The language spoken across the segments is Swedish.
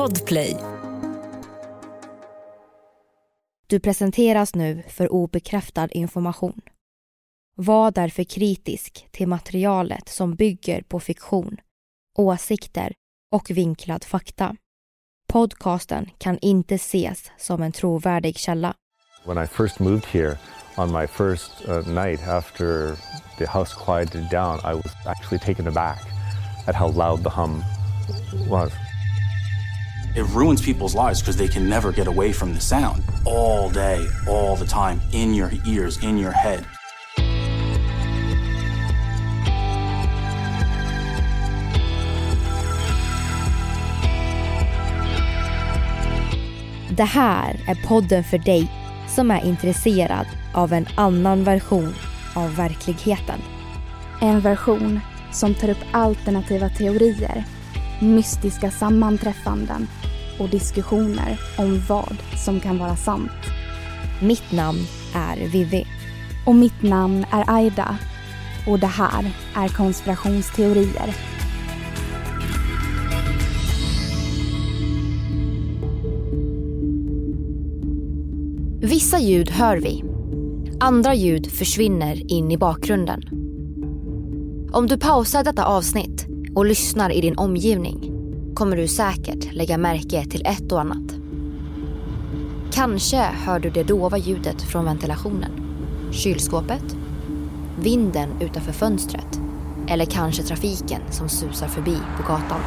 Podplay. Du presenteras nu för obekräftad information. Var därför kritisk till materialet som bygger på fiktion, åsikter och vinklad fakta. Podcasten kan inte ses som en trovärdig källa. When I first moved here on my first uh, night after the house quieted down, I was actually taken aback at how loud the hum was. It ruins people's lives because they can never get away from the sound all day, all the time, in your ears, in your head. Det här är podden för dig som är intresserad av en annan version av verkligheten. En version som tar upp alternativa teorier, mystiska sammanträffanden och diskussioner om vad som kan vara sant. Mitt namn är Vivi. Och mitt namn är Aida. Och det här är konspirationsteorier. Vissa ljud hör vi. Andra ljud försvinner in i bakgrunden. Om du pausar detta avsnitt och lyssnar i din omgivning kommer du säkert lägga märke till ett och annat. Kanske hör du det dova ljudet från ventilationen, kylskåpet, vinden utanför fönstret eller kanske trafiken som susar förbi på gatan.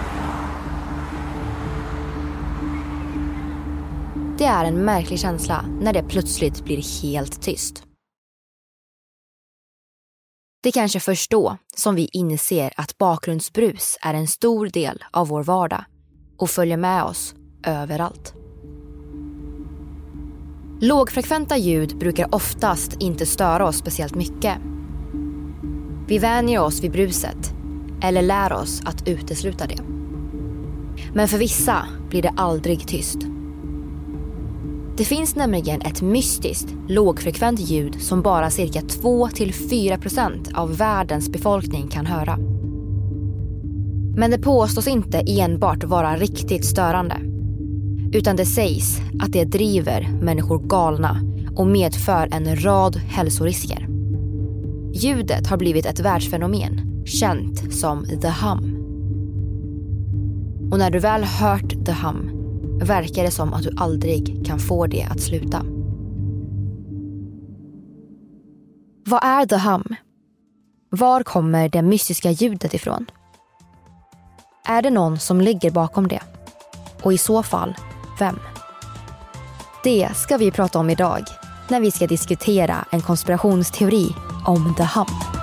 Det är en märklig känsla när det plötsligt blir helt tyst. Det är kanske först då som vi inser att bakgrundsbrus är en stor del av vår vardag och följer med oss överallt. Lågfrekventa ljud brukar oftast inte störa oss speciellt mycket. Vi vänjer oss vid bruset eller lär oss att utesluta det. Men för vissa blir det aldrig tyst. Det finns nämligen ett mystiskt lågfrekvent ljud som bara cirka 2-4% av världens befolkning kan höra. Men det påstås inte enbart vara riktigt störande. Utan det sägs att det driver människor galna och medför en rad hälsorisker. Ljudet har blivit ett världsfenomen, känt som the hum. Och när du väl hört the hum verkar det som att du aldrig kan få det att sluta. Vad är the hum? Var kommer det mystiska ljudet ifrån? Är det någon som ligger bakom det? Och i så fall, vem? Det ska vi prata om idag när vi ska diskutera en konspirationsteori om the hum.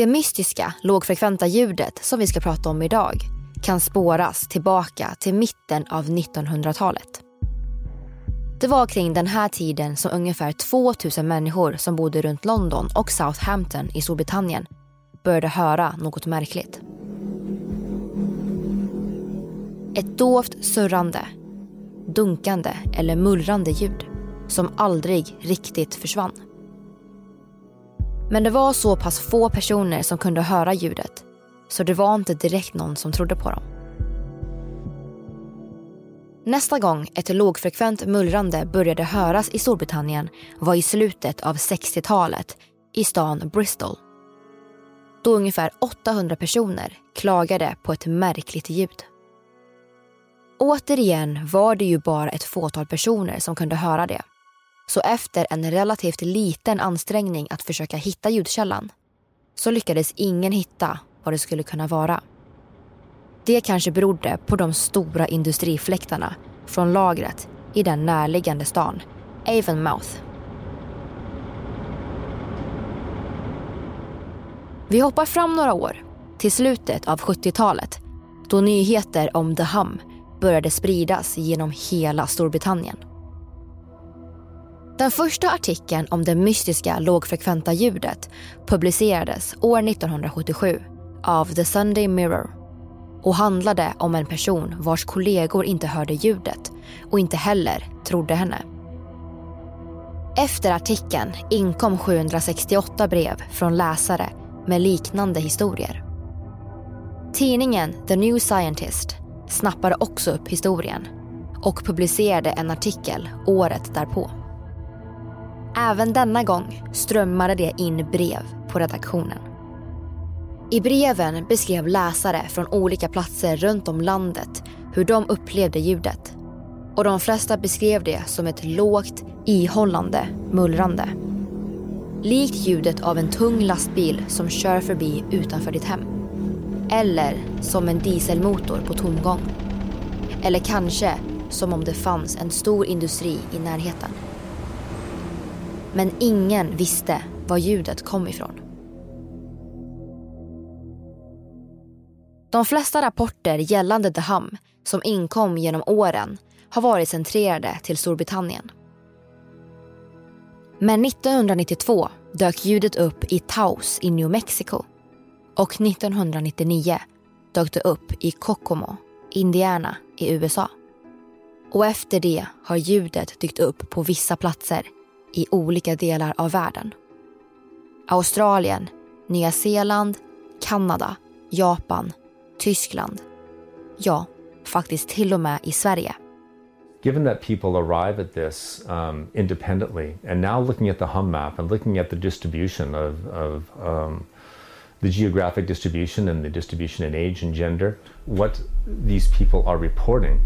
Det mystiska, lågfrekventa ljudet som vi ska prata om idag kan spåras tillbaka till mitten av 1900-talet. Det var kring den här tiden som ungefär 2000 människor som bodde runt London och Southampton i Storbritannien började höra något märkligt. Ett dovt surrande, dunkande eller mullrande ljud som aldrig riktigt försvann. Men det var så pass få personer som kunde höra ljudet så det var inte direkt någon som trodde på dem. Nästa gång ett lågfrekvent mullrande började höras i Storbritannien var i slutet av 60-talet i stan Bristol. Då ungefär 800 personer klagade på ett märkligt ljud. Återigen var det ju bara ett fåtal personer som kunde höra det. Så efter en relativt liten ansträngning att försöka hitta ljudkällan så lyckades ingen hitta vad det skulle kunna vara. Det kanske berodde på de stora industrifläktarna från lagret i den närliggande stan, Avonmouth. Vi hoppar fram några år, till slutet av 70-talet då nyheter om The Hum började spridas genom hela Storbritannien. Den första artikeln om det mystiska lågfrekventa ljudet publicerades år 1977 av The Sunday Mirror och handlade om en person vars kollegor inte hörde ljudet och inte heller trodde henne. Efter artikeln inkom 768 brev från läsare med liknande historier. Tidningen The New Scientist snappade också upp historien och publicerade en artikel året därpå. Även denna gång strömmade det in brev på redaktionen. I breven beskrev läsare från olika platser runt om landet hur de upplevde ljudet. Och de flesta beskrev det som ett lågt, ihållande mullrande. Likt ljudet av en tung lastbil som kör förbi utanför ditt hem. Eller som en dieselmotor på tomgång. Eller kanske som om det fanns en stor industri i närheten. Men ingen visste var ljudet kom ifrån. De flesta rapporter gällande The Hum som inkom genom åren har varit centrerade till Storbritannien. Men 1992 dök ljudet upp i Taos i New Mexico och 1999 dök det upp i Kokomo, Indiana i USA. Och efter det har ljudet dykt upp på vissa platser i olika delar av världen. Australien, Nya Zeeland, Kanada, Japan, Tyskland. Ja, faktiskt till och med i Sverige. Given that people arrive at this um, independently, and now looking at the hum map and looking at the distribution of, of um, the geographic distribution and the distribution in age and gender, what these people are reporting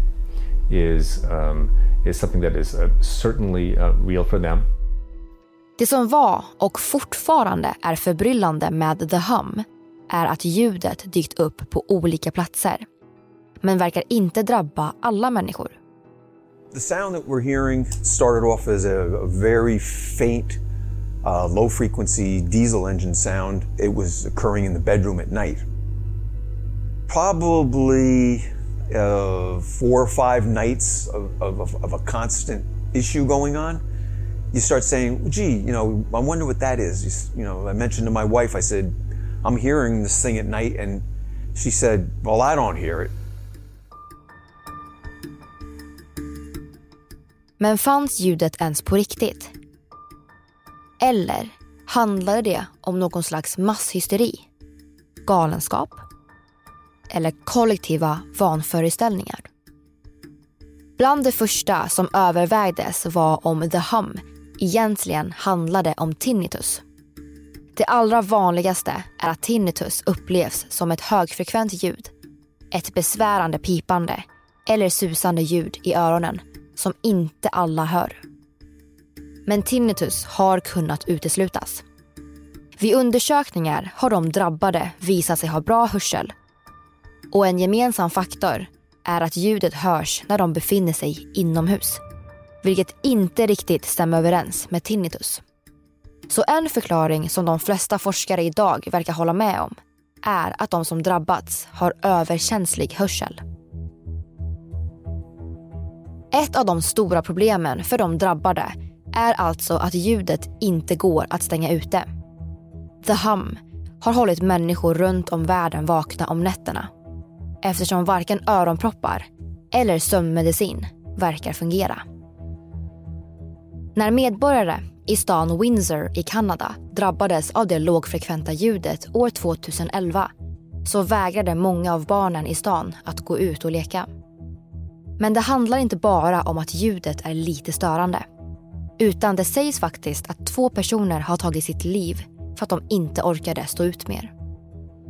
is, um, is something that is uh, certainly uh, real for them. Det som var och fortfarande är förbryllande med The Hum är att ljudet dykt upp på olika platser. Men verkar inte drabba alla människor. The sound that we're hearing started off as a, a very faint, uh, low frequency diesel engine sound. It was occurring in the bedroom at night. Probably uh, four or five nights of, of, of a constant issue going on. You start saying, gee, you know, I wonder what that is. You know, I mentioned to my wife, I said, I'm hearing this thing at night, and she said, Well, I don't hear it. Men fanns ljudet ens på riktigt? Eller handlade det om någon slags masshysteri? Galenskap? Eller kollektiva vanföreställningar? Bland det första som övervägdes var om The Hum egentligen handlade om tinnitus. Det allra vanligaste är att tinnitus upplevs som ett högfrekvent ljud. Ett besvärande pipande eller susande ljud i öronen som inte alla hör. Men tinnitus har kunnat uteslutas. Vid undersökningar har de drabbade visat sig ha bra hörsel. Och en gemensam faktor är att ljudet hörs när de befinner sig inomhus. Vilket inte riktigt stämmer överens med tinnitus. Så en förklaring som de flesta forskare idag verkar hålla med om är att de som drabbats har överkänslig hörsel. Ett av de stora problemen för de drabbade är alltså att ljudet inte går att stänga ute. The Hum har hållit människor runt om världen vakna om nätterna eftersom varken öronproppar eller sömnmedicin verkar fungera. När medborgare i stan Windsor i Kanada drabbades av det lågfrekventa ljudet år 2011 så vägrade många av barnen i stan att gå ut och leka. Men det handlar inte bara om att ljudet är lite störande. Utan det sägs faktiskt att två personer har tagit sitt liv för att de inte orkade stå ut mer.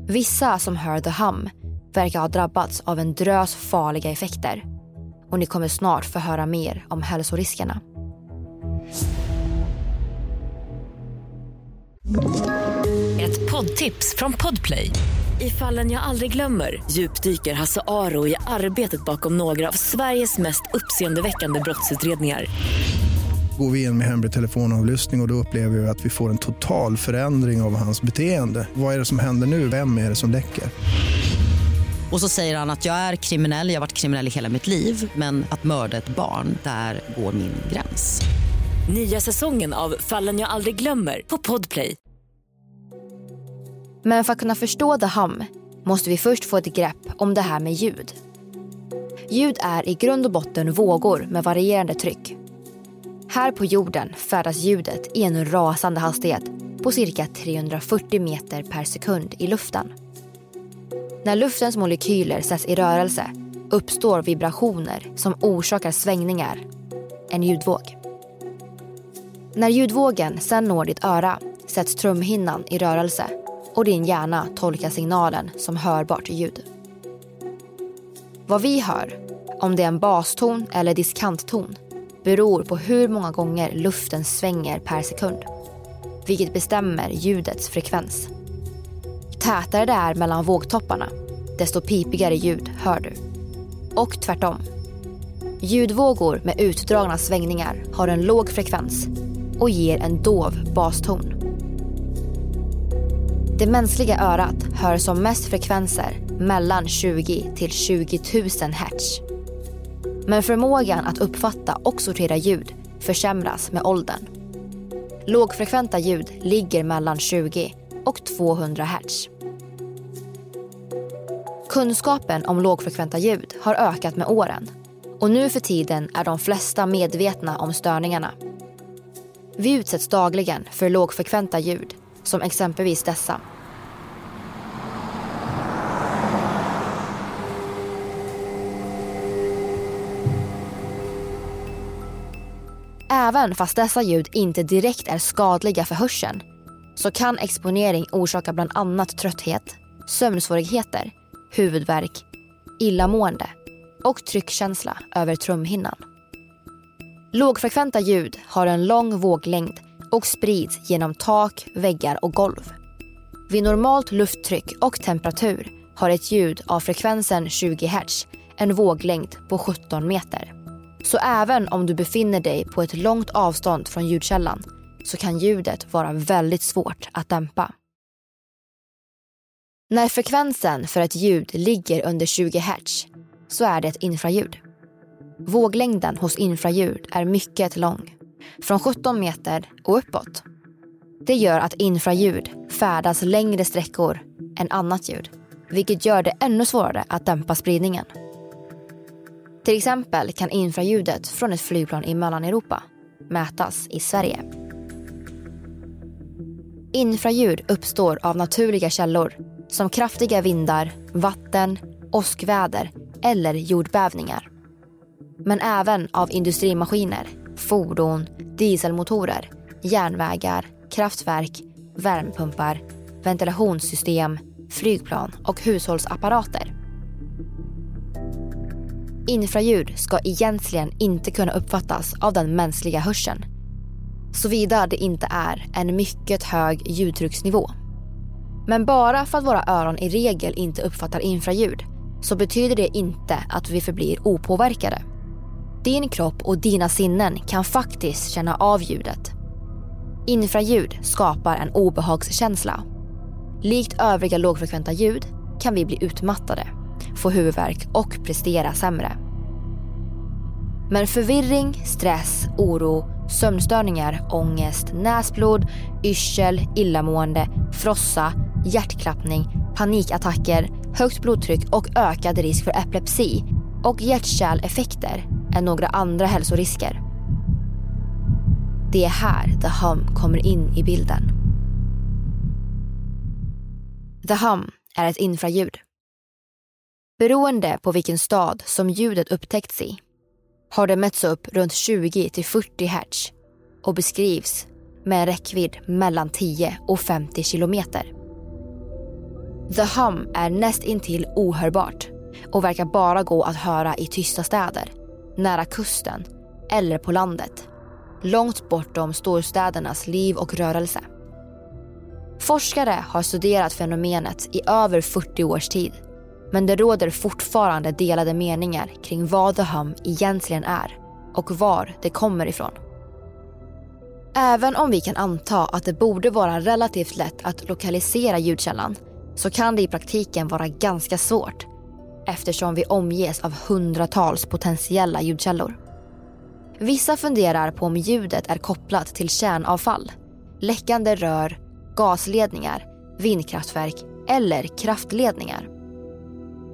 Vissa som hör The Hum verkar ha drabbats av en drös farliga effekter. Och ni kommer snart få höra mer om hälsoriskerna. Ett poddtips från Podplay. I fallen jag aldrig glömmer djupdyker Hasse Aro i arbetet bakom några av Sveriges mest uppseendeväckande brottsutredningar. Går vi in med hemlig telefonavlyssning och, och då upplever vi att vi får en total förändring av hans beteende. Vad är det som händer nu? Vem är det som läcker? Och så säger han att jag är kriminell, jag har varit kriminell i hela mitt liv men att mörda ett barn, där går min gräns. Nya säsongen av Fallen jag aldrig glömmer på Podplay. Men för att kunna förstå The Hum måste vi först få ett grepp om det här med ljud. Ljud är i grund och botten vågor med varierande tryck. Här på jorden färdas ljudet i en rasande hastighet på cirka 340 meter per sekund i luften. När luftens molekyler sätts i rörelse uppstår vibrationer som orsakar svängningar, en ljudvåg. När ljudvågen sen når ditt öra sätts trumhinnan i rörelse och din hjärna tolkar signalen som hörbart ljud. Vad vi hör, om det är en baston eller diskantton beror på hur många gånger luften svänger per sekund. Vilket bestämmer ljudets frekvens. Ju tätare det är mellan vågtopparna, desto pipigare ljud hör du. Och tvärtom. Ljudvågor med utdragna svängningar har en låg frekvens och ger en dov baston. Det mänskliga örat hör som mest frekvenser mellan 20 till 20 000 hertz. Men förmågan att uppfatta och sortera ljud försämras med åldern. Lågfrekventa ljud ligger mellan 20 och 200 hertz. Kunskapen om lågfrekventa ljud har ökat med åren och nu för tiden är de flesta medvetna om störningarna. Vi utsätts dagligen för lågfrekventa ljud som exempelvis dessa. Även fast dessa ljud inte direkt är skadliga för hörseln så kan exponering orsaka bland annat trötthet, sömnsvårigheter, huvudvärk, illamående och tryckkänsla över trumhinnan. Lågfrekventa ljud har en lång våglängd och sprids genom tak, väggar och golv. Vid normalt lufttryck och temperatur har ett ljud av frekvensen 20 Hz en våglängd på 17 meter. Så även om du befinner dig på ett långt avstånd från ljudkällan så kan ljudet vara väldigt svårt att dämpa. När frekvensen för ett ljud ligger under 20 Hz så är det ett infraljud. Våglängden hos infraljud är mycket lång, från 17 meter och uppåt. Det gör att infraljud färdas längre sträckor än annat ljud, vilket gör det ännu svårare att dämpa spridningen. Till exempel kan infraljudet från ett flygplan i Mellaneuropa mätas i Sverige. Infraljud uppstår av naturliga källor som kraftiga vindar, vatten, åskväder eller jordbävningar. Men även av industrimaskiner, fordon, dieselmotorer, järnvägar, kraftverk, värmepumpar, ventilationssystem, flygplan och hushållsapparater. Infraljud ska egentligen inte kunna uppfattas av den mänskliga hörseln såvida det inte är en mycket hög ljudtrycksnivå. Men bara för att våra öron i regel inte uppfattar infraljud så betyder det inte att vi förblir opåverkade. Din kropp och dina sinnen kan faktiskt känna av ljudet. Infraljud skapar en obehagskänsla. Likt övriga lågfrekventa ljud kan vi bli utmattade, få huvudvärk och prestera sämre. Men förvirring, stress, oro, sömnstörningar, ångest, näsblod, yrsel, illamående, frossa, hjärtklappning, panikattacker, högt blodtryck och ökad risk för epilepsi och hjärt-kärleffekter är några andra hälsorisker. Det är här The Hum kommer in i bilden. The Hum är ett infraljud. Beroende på vilken stad som ljudet upptäckts i har det mätts upp runt 20 till 40 hertz och beskrivs med en räckvidd mellan 10 och 50 kilometer. The Hum är näst intill ohörbart och verkar bara gå att höra i tysta städer, nära kusten eller på landet. Långt bortom storstädernas liv och rörelse. Forskare har studerat fenomenet i över 40 års tid. Men det råder fortfarande delade meningar kring vad the hum egentligen är och var det kommer ifrån. Även om vi kan anta att det borde vara relativt lätt att lokalisera ljudkällan så kan det i praktiken vara ganska svårt eftersom vi omges av hundratals potentiella ljudkällor. Vissa funderar på om ljudet är kopplat till kärnavfall, läckande rör, gasledningar, vindkraftverk eller kraftledningar.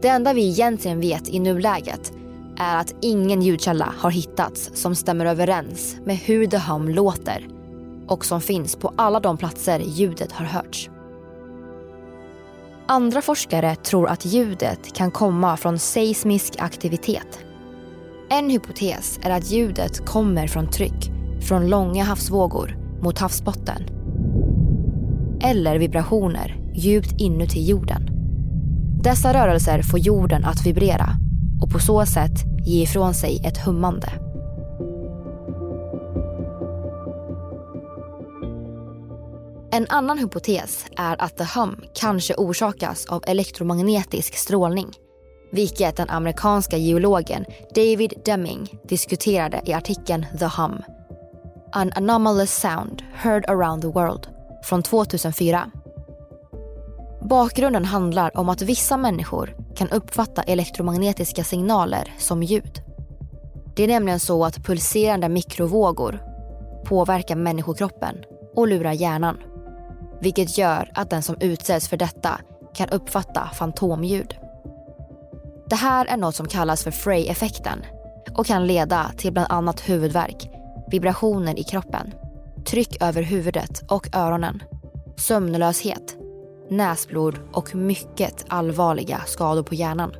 Det enda vi egentligen vet i nuläget är att ingen ljudkälla har hittats som stämmer överens med hur The Hum låter och som finns på alla de platser ljudet har hörts. Andra forskare tror att ljudet kan komma från seismisk aktivitet. En hypotes är att ljudet kommer från tryck från långa havsvågor mot havsbotten. Eller vibrationer djupt inuti jorden. Dessa rörelser får jorden att vibrera och på så sätt ge ifrån sig ett hummande. En annan hypotes är att the hum kanske orsakas av elektromagnetisk strålning. Vilket den amerikanska geologen David Deming diskuterade i artikeln The Hum. An anomalous sound heard around the world från 2004. Bakgrunden handlar om att vissa människor kan uppfatta elektromagnetiska signaler som ljud. Det är nämligen så att pulserande mikrovågor påverkar människokroppen och lurar hjärnan. Vilket gör att den som utsätts för detta kan uppfatta fantomljud. Det här är något som kallas för Frey-effekten och kan leda till bland annat huvudvärk, vibrationer i kroppen, tryck över huvudet och öronen, sömnlöshet, näsblod och mycket allvarliga skador på hjärnan.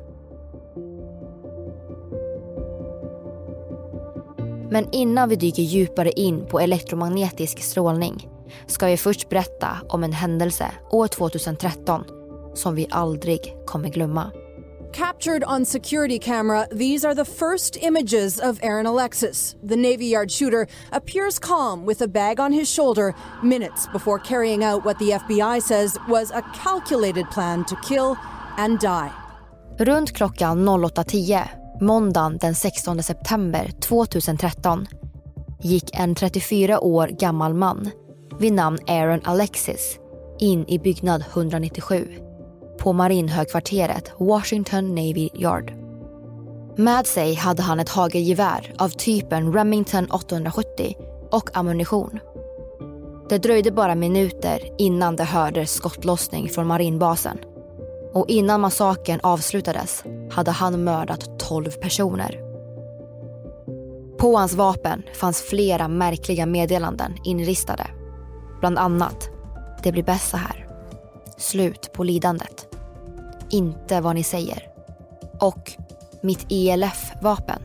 Men innan vi dyker djupare in på elektromagnetisk strålning ska vi först berätta om en händelse år 2013 som vi aldrig kommer glömma. Captured on security camera, these are the first images of Aaron Alexis. The Navy Yard shooter appears calm with a bag on his shoulder minutes before carrying out what the FBI says was a calculated plan to kill and die. Runt klockan 08.10 måndagen den 16 september 2013 gick en 34 år gammal man vid namn Aaron Alexis in i byggnad 197 på marinhögkvarteret Washington Navy Yard. Med sig hade han ett hagelgevär av typen Remington 870 och ammunition. Det dröjde bara minuter innan det hördes skottlossning från marinbasen. Och innan massakern avslutades hade han mördat 12 personer. På hans vapen fanns flera märkliga meddelanden inristade. Bland annat, det blir bäst så här. Slut på lidandet. Inte vad ni säger. Och mitt ELF-vapen.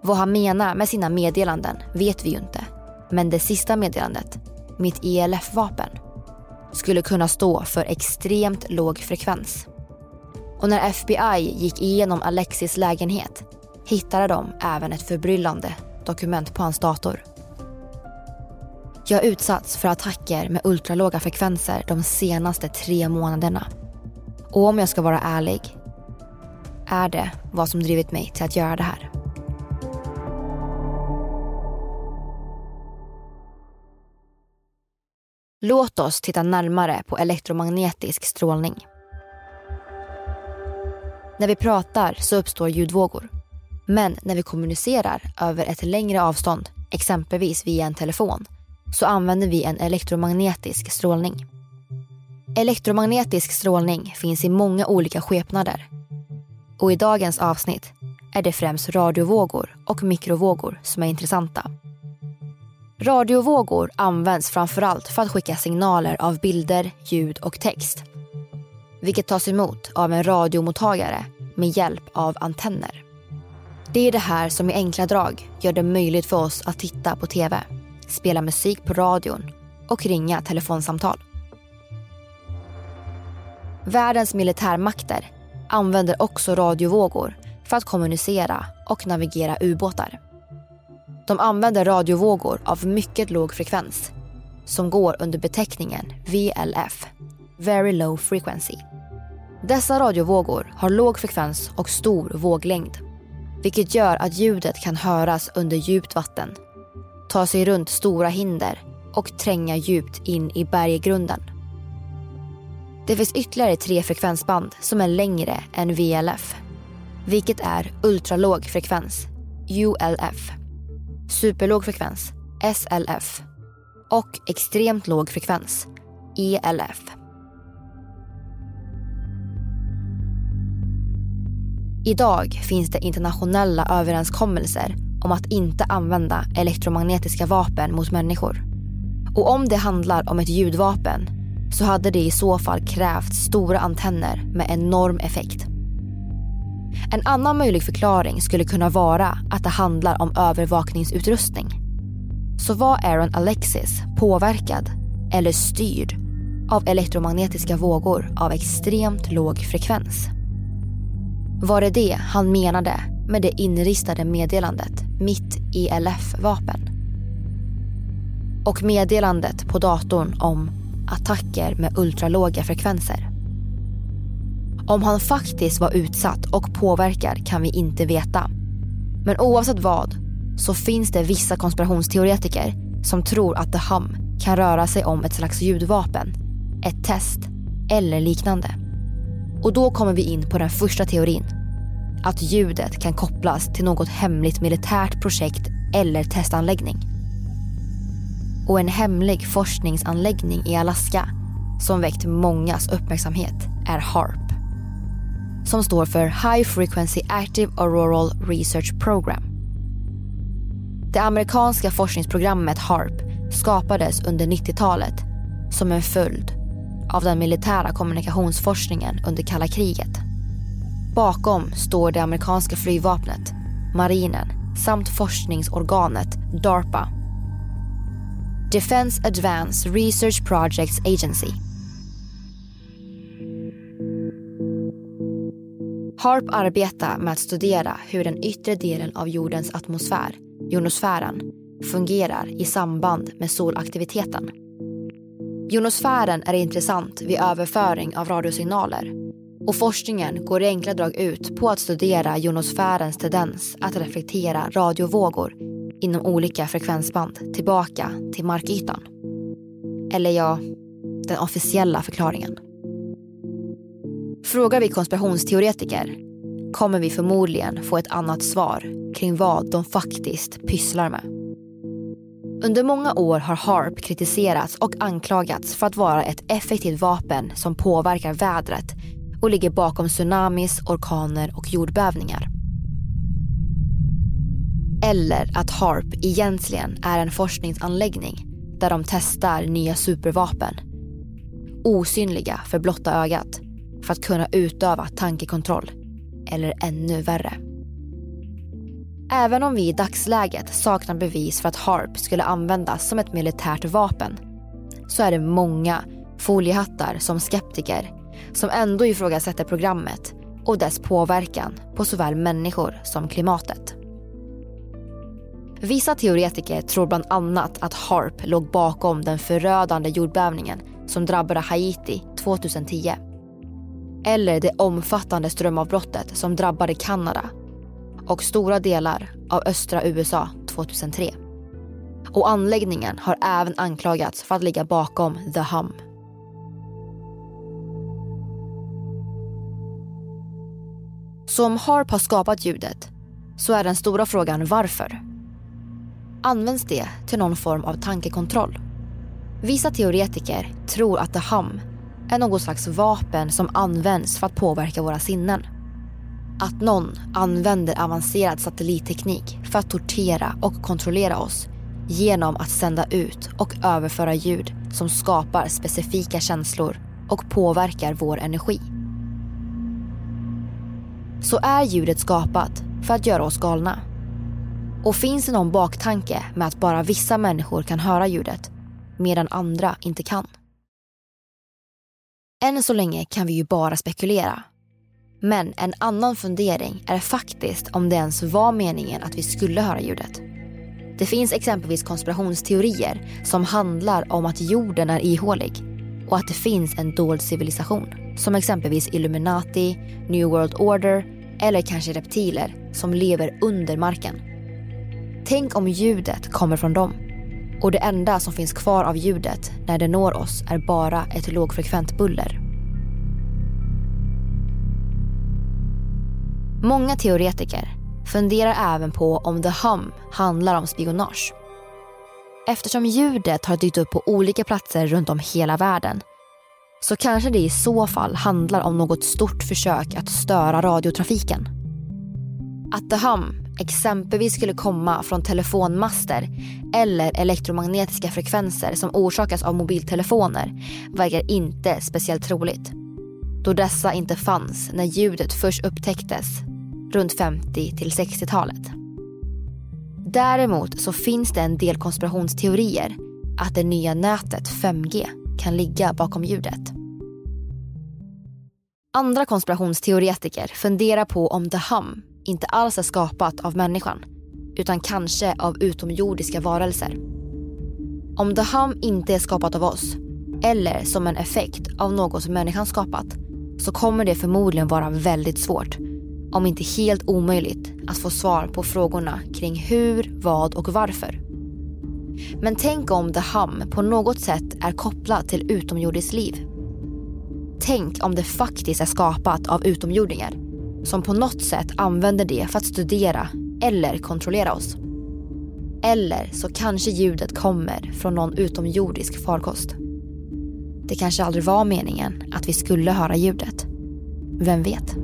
Vad han menar med sina meddelanden vet vi ju inte. Men det sista meddelandet, mitt ELF-vapen, skulle kunna stå för extremt låg frekvens. Och när FBI gick igenom Alexis lägenhet hittade de även ett förbryllande dokument på hans dator. Jag har utsatts för attacker med ultralåga frekvenser de senaste tre månaderna. Och om jag ska vara ärlig är det vad som drivit mig till att göra det här. Låt oss titta närmare på elektromagnetisk strålning. När vi pratar så uppstår ljudvågor. Men när vi kommunicerar över ett längre avstånd, exempelvis via en telefon, så använder vi en elektromagnetisk strålning. Elektromagnetisk strålning finns i många olika skepnader. Och i dagens avsnitt är det främst radiovågor och mikrovågor som är intressanta. Radiovågor används framförallt för att skicka signaler av bilder, ljud och text. Vilket tas emot av en radiomottagare med hjälp av antenner. Det är det här som i enkla drag gör det möjligt för oss att titta på TV, spela musik på radion och ringa telefonsamtal. Världens militärmakter använder också radiovågor för att kommunicera och navigera ubåtar. De använder radiovågor av mycket låg frekvens, som går under beteckningen VLF, Very Low Frequency. Dessa radiovågor har låg frekvens och stor våglängd vilket gör att ljudet kan höras under djupt vatten, ta sig runt stora hinder och tränga djupt in i berggrunden. Det finns ytterligare tre frekvensband som är längre än VLF, vilket är ultralåg frekvens, ULF, superlåg frekvens, SLF och extremt låg frekvens, ELF. Idag finns det internationella överenskommelser om att inte använda elektromagnetiska vapen mot människor. Och om det handlar om ett ljudvapen så hade det i så fall krävt stora antenner med enorm effekt. En annan möjlig förklaring skulle kunna vara att det handlar om övervakningsutrustning. Så var Aaron Alexis påverkad eller styrd av elektromagnetiska vågor av extremt låg frekvens? Var det det han menade med det inristade meddelandet mitt i LF-vapen? Och meddelandet på datorn om attacker med ultralåga frekvenser. Om han faktiskt var utsatt och påverkad kan vi inte veta. Men oavsett vad så finns det vissa konspirationsteoretiker som tror att The Hum kan röra sig om ett slags ljudvapen, ett test eller liknande. Och då kommer vi in på den första teorin. Att ljudet kan kopplas till något hemligt militärt projekt eller testanläggning. Och en hemlig forskningsanläggning i Alaska som väckt mångas uppmärksamhet är HARP. Som står för High Frequency Active Auroral Research Program. Det amerikanska forskningsprogrammet HARP skapades under 90-talet som en följd av den militära kommunikationsforskningen under kalla kriget. Bakom står det amerikanska flygvapnet, marinen samt forskningsorganet DARPA. Defense Advanced Research Projects Agency. HARP arbetar med att studera hur den yttre delen av jordens atmosfär, jonosfären, fungerar i samband med solaktiviteten. Jonosfären är intressant vid överföring av radiosignaler och forskningen går i enkla drag ut på att studera jonosfärens tendens att reflektera radiovågor inom olika frekvensband tillbaka till markytan. Eller ja, den officiella förklaringen. Frågar vi konspirationsteoretiker kommer vi förmodligen få ett annat svar kring vad de faktiskt pysslar med. Under många år har HARP kritiserats och anklagats för att vara ett effektivt vapen som påverkar vädret och ligger bakom tsunamis, orkaner och jordbävningar. Eller att HARP egentligen är en forskningsanläggning där de testar nya supervapen. Osynliga för blotta ögat för att kunna utöva tankekontroll. Eller ännu värre. Även om vi i dagsläget saknar bevis för att HARP skulle användas som ett militärt vapen så är det många foliehattar som skeptiker som ändå ifrågasätter programmet och dess påverkan på såväl människor som klimatet. Vissa teoretiker tror bland annat att HARP låg bakom den förödande jordbävningen som drabbade Haiti 2010. Eller det omfattande strömavbrottet som drabbade Kanada och stora delar av östra USA 2003. Och anläggningen har även anklagats för att ligga bakom The Hum. Så om HARP har skapat ljudet så är den stora frågan varför. Används det till någon form av tankekontroll? Vissa teoretiker tror att The Hum är något slags vapen som används för att påverka våra sinnen. Att någon använder avancerad satellitteknik för att tortera och kontrollera oss genom att sända ut och överföra ljud som skapar specifika känslor och påverkar vår energi. Så är ljudet skapat för att göra oss galna. Och finns det någon baktanke med att bara vissa människor kan höra ljudet medan andra inte kan? Än så länge kan vi ju bara spekulera. Men en annan fundering är faktiskt om det ens var meningen att vi skulle höra ljudet. Det finns exempelvis konspirationsteorier som handlar om att jorden är ihålig och att det finns en dold civilisation som exempelvis Illuminati, New World Order eller kanske reptiler som lever under marken. Tänk om ljudet kommer från dem och det enda som finns kvar av ljudet när det når oss är bara ett lågfrekvent buller. Många teoretiker funderar även på om The Hum handlar om spionage. Eftersom ljudet har dykt upp på olika platser runt om hela världen så kanske det i så fall handlar om något stort försök att störa radiotrafiken. Att The Hum exempelvis skulle komma från telefonmaster eller elektromagnetiska frekvenser som orsakas av mobiltelefoner verkar inte speciellt troligt. Då dessa inte fanns när ljudet först upptäcktes runt 50 till 60-talet. Däremot så finns det en del konspirationsteorier att det nya nätet 5G kan ligga bakom ljudet. Andra konspirationsteoretiker funderar på om The Hum inte alls är skapat av människan utan kanske av utomjordiska varelser. Om The Hum inte är skapat av oss eller som en effekt av något som människan skapat så kommer det förmodligen vara väldigt svårt om inte helt omöjligt att få svar på frågorna kring hur, vad och varför. Men tänk om The Hum på något sätt är kopplat till utomjordiskt liv. Tänk om det faktiskt är skapat av utomjordingar som på något sätt använder det för att studera eller kontrollera oss. Eller så kanske ljudet kommer från någon utomjordisk farkost. Det kanske aldrig var meningen att vi skulle höra ljudet. Vem vet?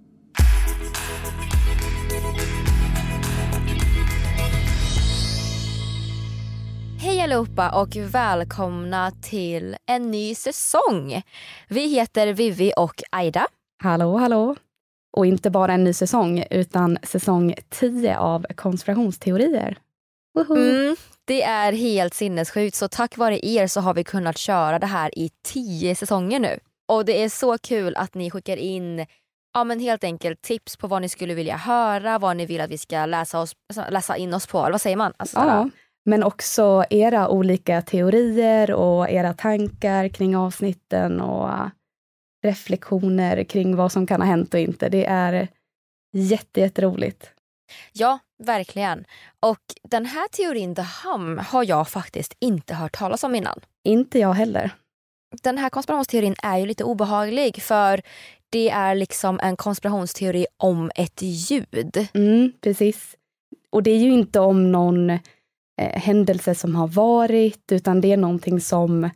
Hej allihopa och välkomna till en ny säsong. Vi heter Vivi och Aida. Hallå, hallå. Och inte bara en ny säsong, utan säsong 10 av konspirationsteorier. Mm, det är helt sinnessjukt, så tack vare er så har vi kunnat köra det här i 10 säsonger nu. Och det är så kul att ni skickar in ja, men helt enkelt tips på vad ni skulle vilja höra, vad ni vill att vi ska läsa, oss, läsa in oss på. Eller vad säger man? Alltså, Ja, men också era olika teorier och era tankar kring avsnitten och reflektioner kring vad som kan ha hänt och inte. Det är jätte, jätteroligt. Ja, verkligen. Och den här teorin The Hum har jag faktiskt inte hört talas om innan. Inte jag heller. Den här konspirationsteorin är ju lite obehaglig för det är liksom en konspirationsteori om ett ljud. Mm, precis. Och det är ju inte om någon eh, händelse som har varit, utan det är någonting som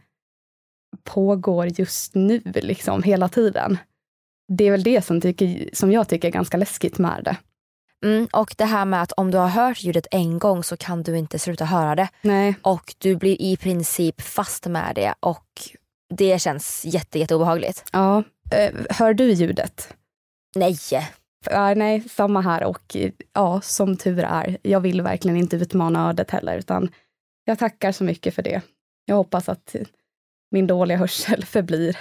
pågår just nu, liksom hela tiden. Det är väl det som, tycker, som jag tycker är ganska läskigt med det. Mm, och det här med att om du har hört ljudet en gång så kan du inte sluta höra det. Nej. Och du blir i princip fast med det och det känns jätte, jätte obehagligt. Ja. Eh, Hör du ljudet? Nej. Ja, nej, samma här och ja, som tur är. Jag vill verkligen inte utmana ödet heller, utan jag tackar så mycket för det. Jag hoppas att min dåliga hörsel förblir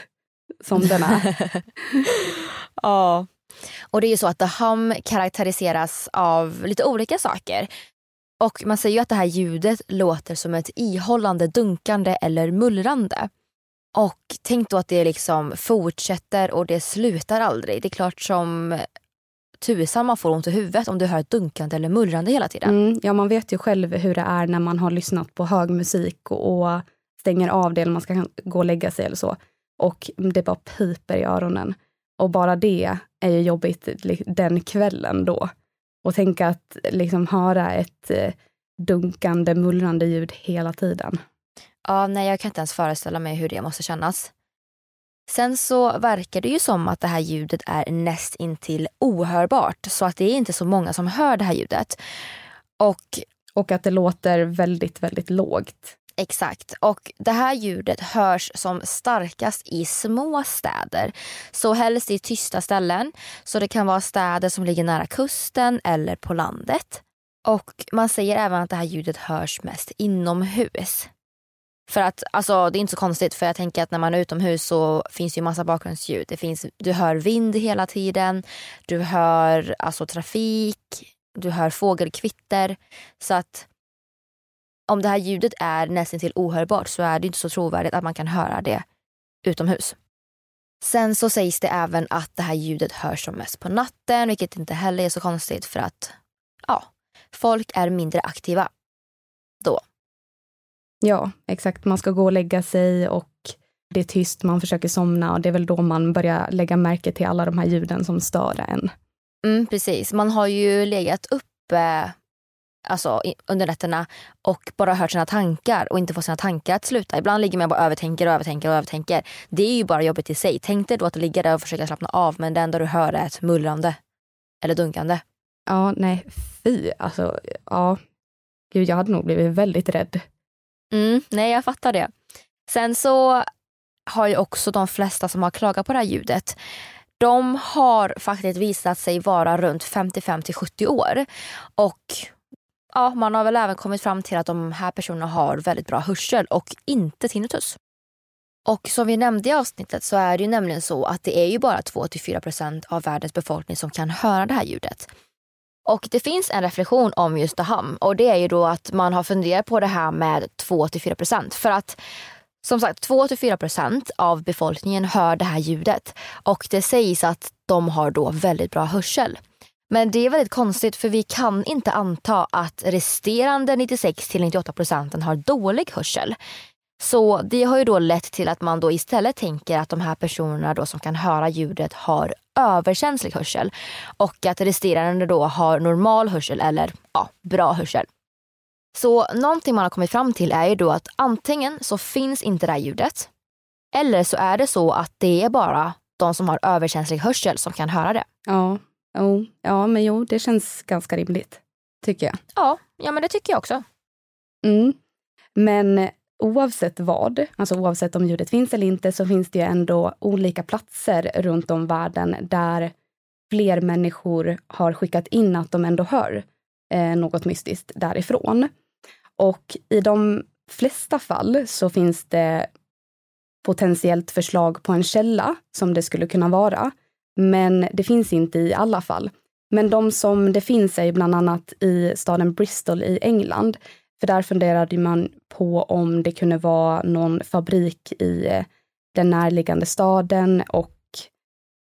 som den är. Ja. Och det är ju så att The Hum karaktäriseras av lite olika saker. Och man säger ju att det här ljudet låter som ett ihållande dunkande eller mullrande. Och tänk då att det liksom fortsätter och det slutar aldrig. Det är klart som tusan man får ont i huvudet om du hör ett dunkande eller mullrande hela tiden. Mm, ja, man vet ju själv hur det är när man har lyssnat på hög musik och, och stänger av det eller man ska gå och lägga sig eller så. Och det bara piper i öronen. Och bara det är ju jobbigt den kvällen då. Och tänka att liksom höra ett eh, dunkande, mullrande ljud hela tiden. Ja, nej, jag kan inte ens föreställa mig hur det måste kännas. Sen så verkar det ju som att det här ljudet är näst intill ohörbart så att det är inte så många som hör det här ljudet. Och, och att det låter väldigt, väldigt lågt. Exakt. Och det här ljudet hörs som starkast i små städer. Så helst i tysta ställen. Så det kan vara städer som ligger nära kusten eller på landet. Och man säger även att det här ljudet hörs mest inomhus. För att alltså, det är inte så konstigt för jag tänker att när man är utomhus så finns det ju massa bakgrundsljud. Det finns, du hör vind hela tiden, du hör alltså trafik, du hör fågelkvitter. Så att om det här ljudet är nästan till ohörbart så är det inte så trovärdigt att man kan höra det utomhus. Sen så sägs det även att det här ljudet hörs som mest på natten, vilket inte heller är så konstigt för att ja, folk är mindre aktiva. Ja, exakt. Man ska gå och lägga sig och det är tyst, man försöker somna och det är väl då man börjar lägga märke till alla de här ljuden som stör en. Mm, precis. Man har ju legat uppe alltså, under nätterna och bara hört sina tankar och inte fått sina tankar att sluta. Ibland ligger man bara och övertänker och övertänker och övertänker. Det är ju bara jobbigt i sig. Tänk dig då att ligga där och försöka slappna av men det enda du hör är ett mullrande eller dunkande. Ja, nej, fy. Alltså, ja. Gud, jag hade nog blivit väldigt rädd. Mm, nej, jag fattar det. Sen så har ju också de flesta som har klagat på det här ljudet de har faktiskt visat sig vara runt 55 till 70 år. Och ja, man har väl även kommit fram till att de här personerna har väldigt bra hörsel och inte tinnitus. Och som vi nämnde i avsnittet så är det ju nämligen så att det är ju bara 2-4% av världens befolkning som kan höra det här ljudet. Och det finns en reflektion om just Daham och det är ju då att man har funderat på det här med 2-4% För att som sagt 2-4% av befolkningen hör det här ljudet och det sägs att de har då väldigt bra hörsel. Men det är väldigt konstigt för vi kan inte anta att resterande 96 98 procenten har dålig hörsel. Så det har ju då lett till att man då istället tänker att de här personerna då som kan höra ljudet har överkänslig hörsel och att resterande då har normal hörsel eller ja, bra hörsel. Så någonting man har kommit fram till är ju då att antingen så finns inte det här ljudet eller så är det så att det är bara de som har överkänslig hörsel som kan höra det. Ja, oh, ja men jo, det känns ganska rimligt. Tycker jag. Ja, ja men det tycker jag också. Mm. Men oavsett vad, alltså oavsett om ljudet finns eller inte, så finns det ju ändå olika platser runt om världen där fler människor har skickat in att de ändå hör eh, något mystiskt därifrån. Och i de flesta fall så finns det potentiellt förslag på en källa som det skulle kunna vara. Men det finns inte i alla fall. Men de som det finns är bland annat i staden Bristol i England. För där funderade man på om det kunde vara någon fabrik i eh, den närliggande staden och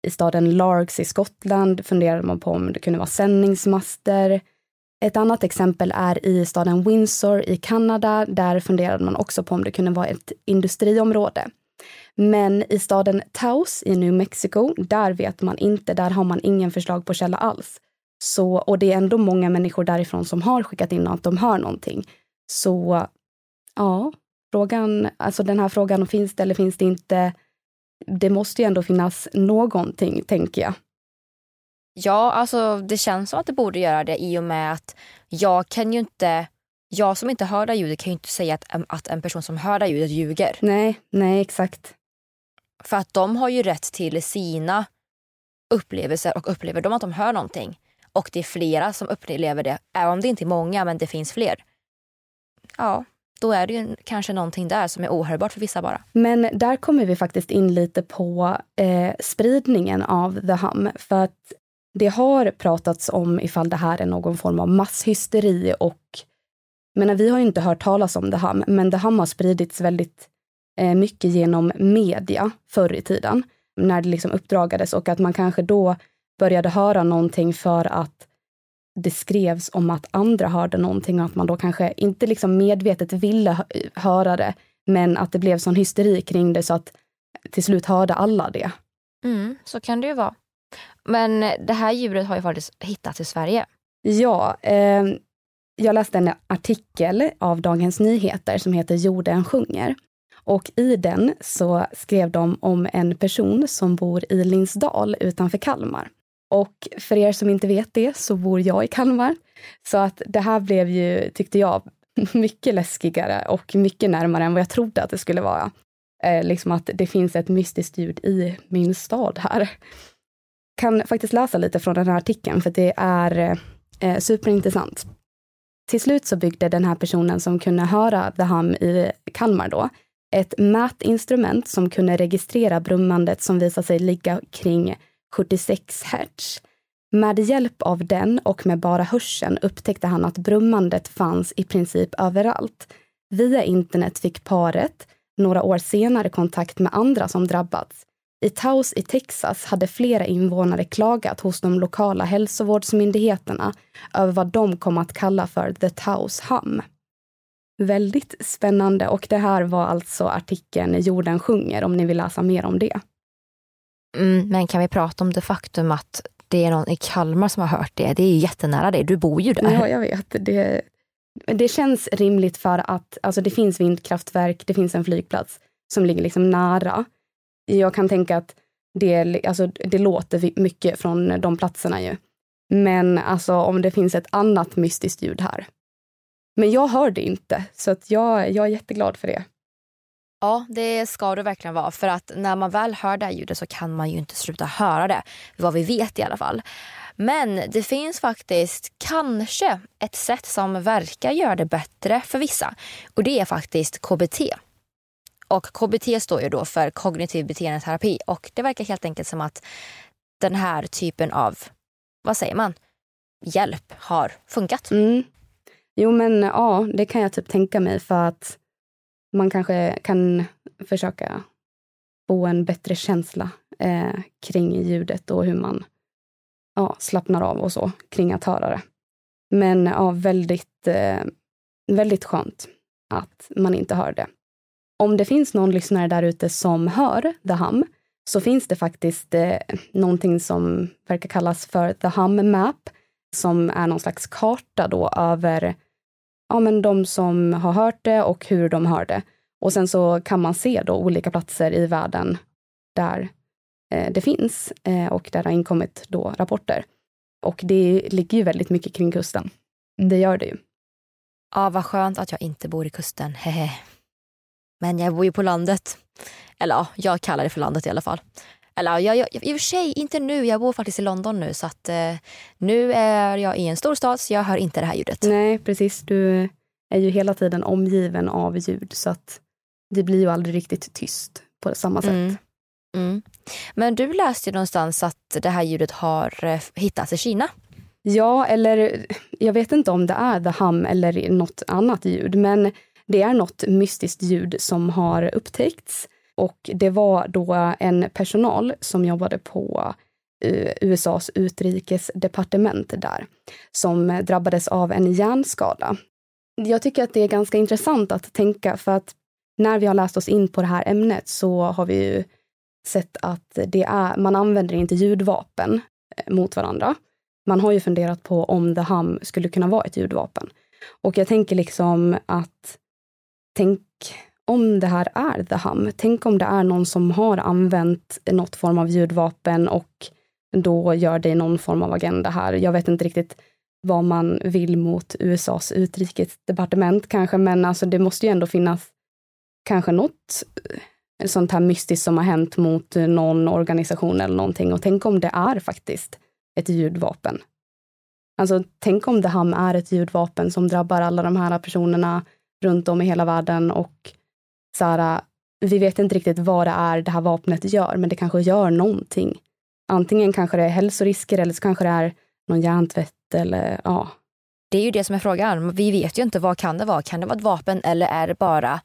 i staden Largs i Skottland funderade man på om det kunde vara sändningsmaster. Ett annat exempel är i staden Windsor i Kanada. Där funderade man också på om det kunde vara ett industriområde. Men i staden Taos i New Mexico, där vet man inte. Där har man ingen förslag på källa alls. Så, och det är ändå många människor därifrån som har skickat in att de hör någonting. Så ja, frågan, alltså den här frågan, finns det eller finns det inte? Det måste ju ändå finnas någonting, tänker jag. Ja, alltså det känns som att det borde göra det i och med att jag kan ju inte jag som inte hör det ljudet kan ju inte säga att, att en person som hör det ljudet ljuger. Nej, nej exakt. För att de har ju rätt till sina upplevelser och upplever de att de hör någonting och det är flera som upplever det, även om det inte är många men det finns fler. Ja, då är det ju kanske någonting där som är ohörbart för vissa bara. Men där kommer vi faktiskt in lite på eh, spridningen av The Hum. För att det har pratats om ifall det här är någon form av masshysteri och men vi har ju inte hört talas om The Hum, men The Hum har spridits väldigt eh, mycket genom media förr i tiden, när det liksom uppdragades och att man kanske då började höra någonting för att det skrevs om att andra hörde någonting och att man då kanske inte liksom medvetet ville höra det, men att det blev sån hysteri kring det så att till slut hörde alla det. Mm, så kan det ju vara. Men det här djuret har ju faktiskt hittats i Sverige. Ja, eh, jag läste en artikel av Dagens Nyheter som heter Jorden sjunger. Och i den så skrev de om en person som bor i Linsdal utanför Kalmar. Och för er som inte vet det så bor jag i Kalmar. Så att det här blev ju, tyckte jag, mycket läskigare och mycket närmare än vad jag trodde att det skulle vara. Eh, liksom att det finns ett mystiskt ljud i min stad här. Kan faktiskt läsa lite från den här artikeln för det är eh, eh superintressant. Till slut så byggde den här personen som kunde höra The Hum i Kalmar då, ett mätinstrument som kunde registrera brummandet som visade sig ligga kring 76 hertz. Med hjälp av den och med bara hörseln upptäckte han att brummandet fanns i princip överallt. Via internet fick paret några år senare kontakt med andra som drabbats. I Taos i Texas hade flera invånare klagat hos de lokala hälsovårdsmyndigheterna över vad de kom att kalla för The Taos Hum. Väldigt spännande och det här var alltså artikeln Jorden sjunger om ni vill läsa mer om det. Mm, men kan vi prata om det faktum att det är någon i Kalmar som har hört det? Det är jättenära dig, du bor ju där. Ja, jag vet. Det, det känns rimligt för att alltså, det finns vindkraftverk, det finns en flygplats som ligger liksom nära. Jag kan tänka att det, alltså, det låter mycket från de platserna ju. Men alltså om det finns ett annat mystiskt ljud här. Men jag hör det inte, så att jag, jag är jätteglad för det. Ja, det ska det verkligen vara. För att när man väl hör det här ljudet så kan man ju inte sluta höra det. Vad vi vet i alla fall. Men det finns faktiskt kanske ett sätt som verkar göra det bättre för vissa. Och det är faktiskt KBT. Och KBT står ju då för kognitiv beteendeterapi och det verkar helt enkelt som att den här typen av, vad säger man, hjälp har funkat. Mm. Jo men ja, det kan jag typ tänka mig för att man kanske kan försöka få en bättre känsla eh, kring ljudet och hur man ja, slappnar av och så kring att höra det. Men ja, väldigt, eh, väldigt skönt att man inte hör det. Om det finns någon lyssnare där ute som hör The Hum så finns det faktiskt eh, någonting som verkar kallas för The Hum Map som är någon slags karta då över ja, men de som har hört det och hur de hör det. Och sen så kan man se då olika platser i världen där eh, det finns eh, och där det har inkommit då rapporter. Och det ligger ju väldigt mycket kring kusten. Det gör det ju. Ja, vad skönt att jag inte bor i kusten. Hehe. Men jag bor ju på landet. Eller ja, jag kallar det för landet i alla fall. Eller jag, jag, i och för sig inte nu, jag bor faktiskt i London nu så att eh, nu är jag i en stor stad så jag hör inte det här ljudet. Nej, precis. Du är ju hela tiden omgiven av ljud så att det blir ju aldrig riktigt tyst på samma sätt. Mm. Mm. Men du läste ju någonstans att det här ljudet har eh, hittats i Kina. Ja, eller jag vet inte om det är the hum eller något annat ljud, men det är något mystiskt ljud som har upptäckts. Och det var då en personal som jobbade på eh, USAs utrikesdepartement där, som drabbades av en hjärnskada. Jag tycker att det är ganska intressant att tänka för att när vi har läst oss in på det här ämnet så har vi ju sett att det är, man använder inte ljudvapen eh, mot varandra. Man har ju funderat på om the hum skulle kunna vara ett ljudvapen. Och jag tänker liksom att tänk om det här är the hum. Tänk om det är någon som har använt något form av ljudvapen och då gör det någon form av agenda här. Jag vet inte riktigt vad man vill mot USAs utrikesdepartement kanske, men alltså det måste ju ändå finnas kanske något eh, sånt här mystiskt som har hänt mot någon organisation eller någonting. Och tänk om det är faktiskt ett ljudvapen. Alltså tänk om det Hum är ett ljudvapen som drabbar alla de här personerna runt om i hela världen och så här, äh, vi vet inte riktigt vad det är det här vapnet gör, men det kanske gör någonting. Antingen kanske det är hälsorisker eller så kanske det är någon hjärntvätt eller ja. Det är ju det som är frågan. Vi vet ju inte vad kan det vara. Kan det vara ett vapen eller är det bara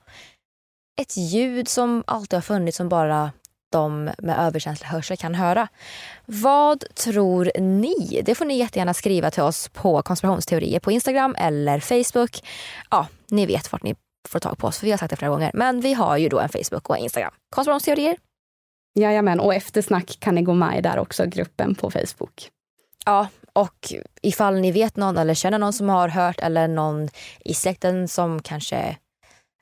ett ljud som alltid har funnits som bara de med överkänslig hörsel kan höra. Vad tror ni? Det får ni jättegärna skriva till oss på konspirationsteorier på Instagram eller Facebook. Ja, ni vet vart ni får tag på oss, för vi har sagt det flera gånger. Men vi har ju då en Facebook och Instagram. Konspirationsteorier. Jajamän, och eftersnack kan ni gå med i där också, gruppen på Facebook. Ja, och ifall ni vet någon eller känner någon som har hört eller någon i släkten som kanske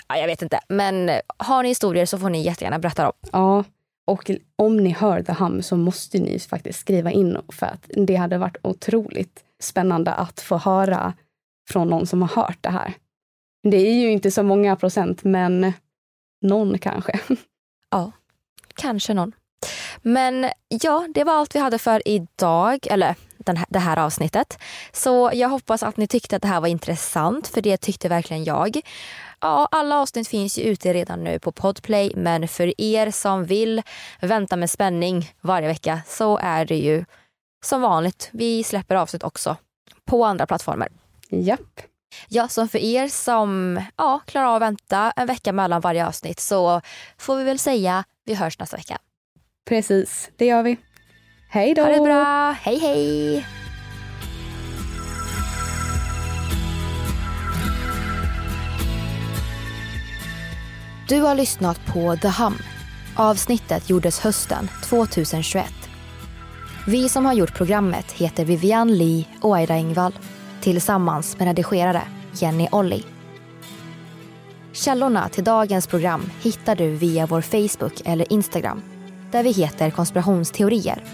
ja, jag vet inte. Men har ni historier så får ni jättegärna berätta dem. Ja, och om ni hör The Hum så måste ni faktiskt skriva in för att det hade varit otroligt spännande att få höra från någon som har hört det här. Det är ju inte så många procent, men någon kanske. Ja, kanske någon. Men ja, det var allt vi hade för idag, eller den här, det här avsnittet. Så jag hoppas att ni tyckte att det här var intressant, för det tyckte verkligen jag. Ja, alla avsnitt finns ju ute redan nu på Podplay, men för er som vill vänta med spänning varje vecka så är det ju som vanligt. Vi släpper avsnitt också på andra plattformar. Japp. Ja, så för er som ja, klarar av att vänta en vecka mellan varje avsnitt så får vi väl säga vi hörs nästa vecka. Precis, det gör vi. Hej då! Ha det bra, hej hej! Du har lyssnat på The Hum. Avsnittet gjordes hösten 2021. Vi som har gjort programmet heter Vivian Lee och Aida Engvall tillsammans med redigerare Jenny Olli. Källorna till dagens program hittar du via vår Facebook eller Instagram där vi heter konspirationsteorier.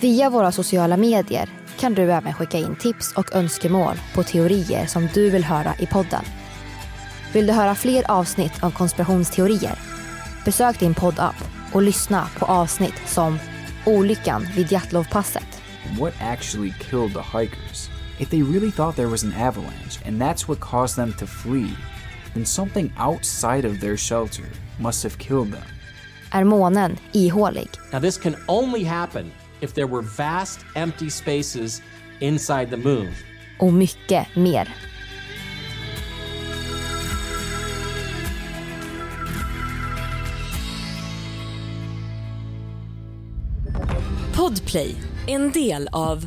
Via våra sociala medier kan du även skicka in tips och önskemål på teorier som du vill höra i podden. Vill du höra fler avsnitt av konspirationsteorier? Besök din poddapp och lyssna på avsnitt som Olyckan vid Jatlovpasset. What actually killed the hikers? If they really thought there was an avalanche and that's what caused them to flee, then something outside of their shelter must have killed them. Är månen ihålig? Now, this can only happen if there were vast empty spaces inside the moon. Och mycket mer. Podplay, en del av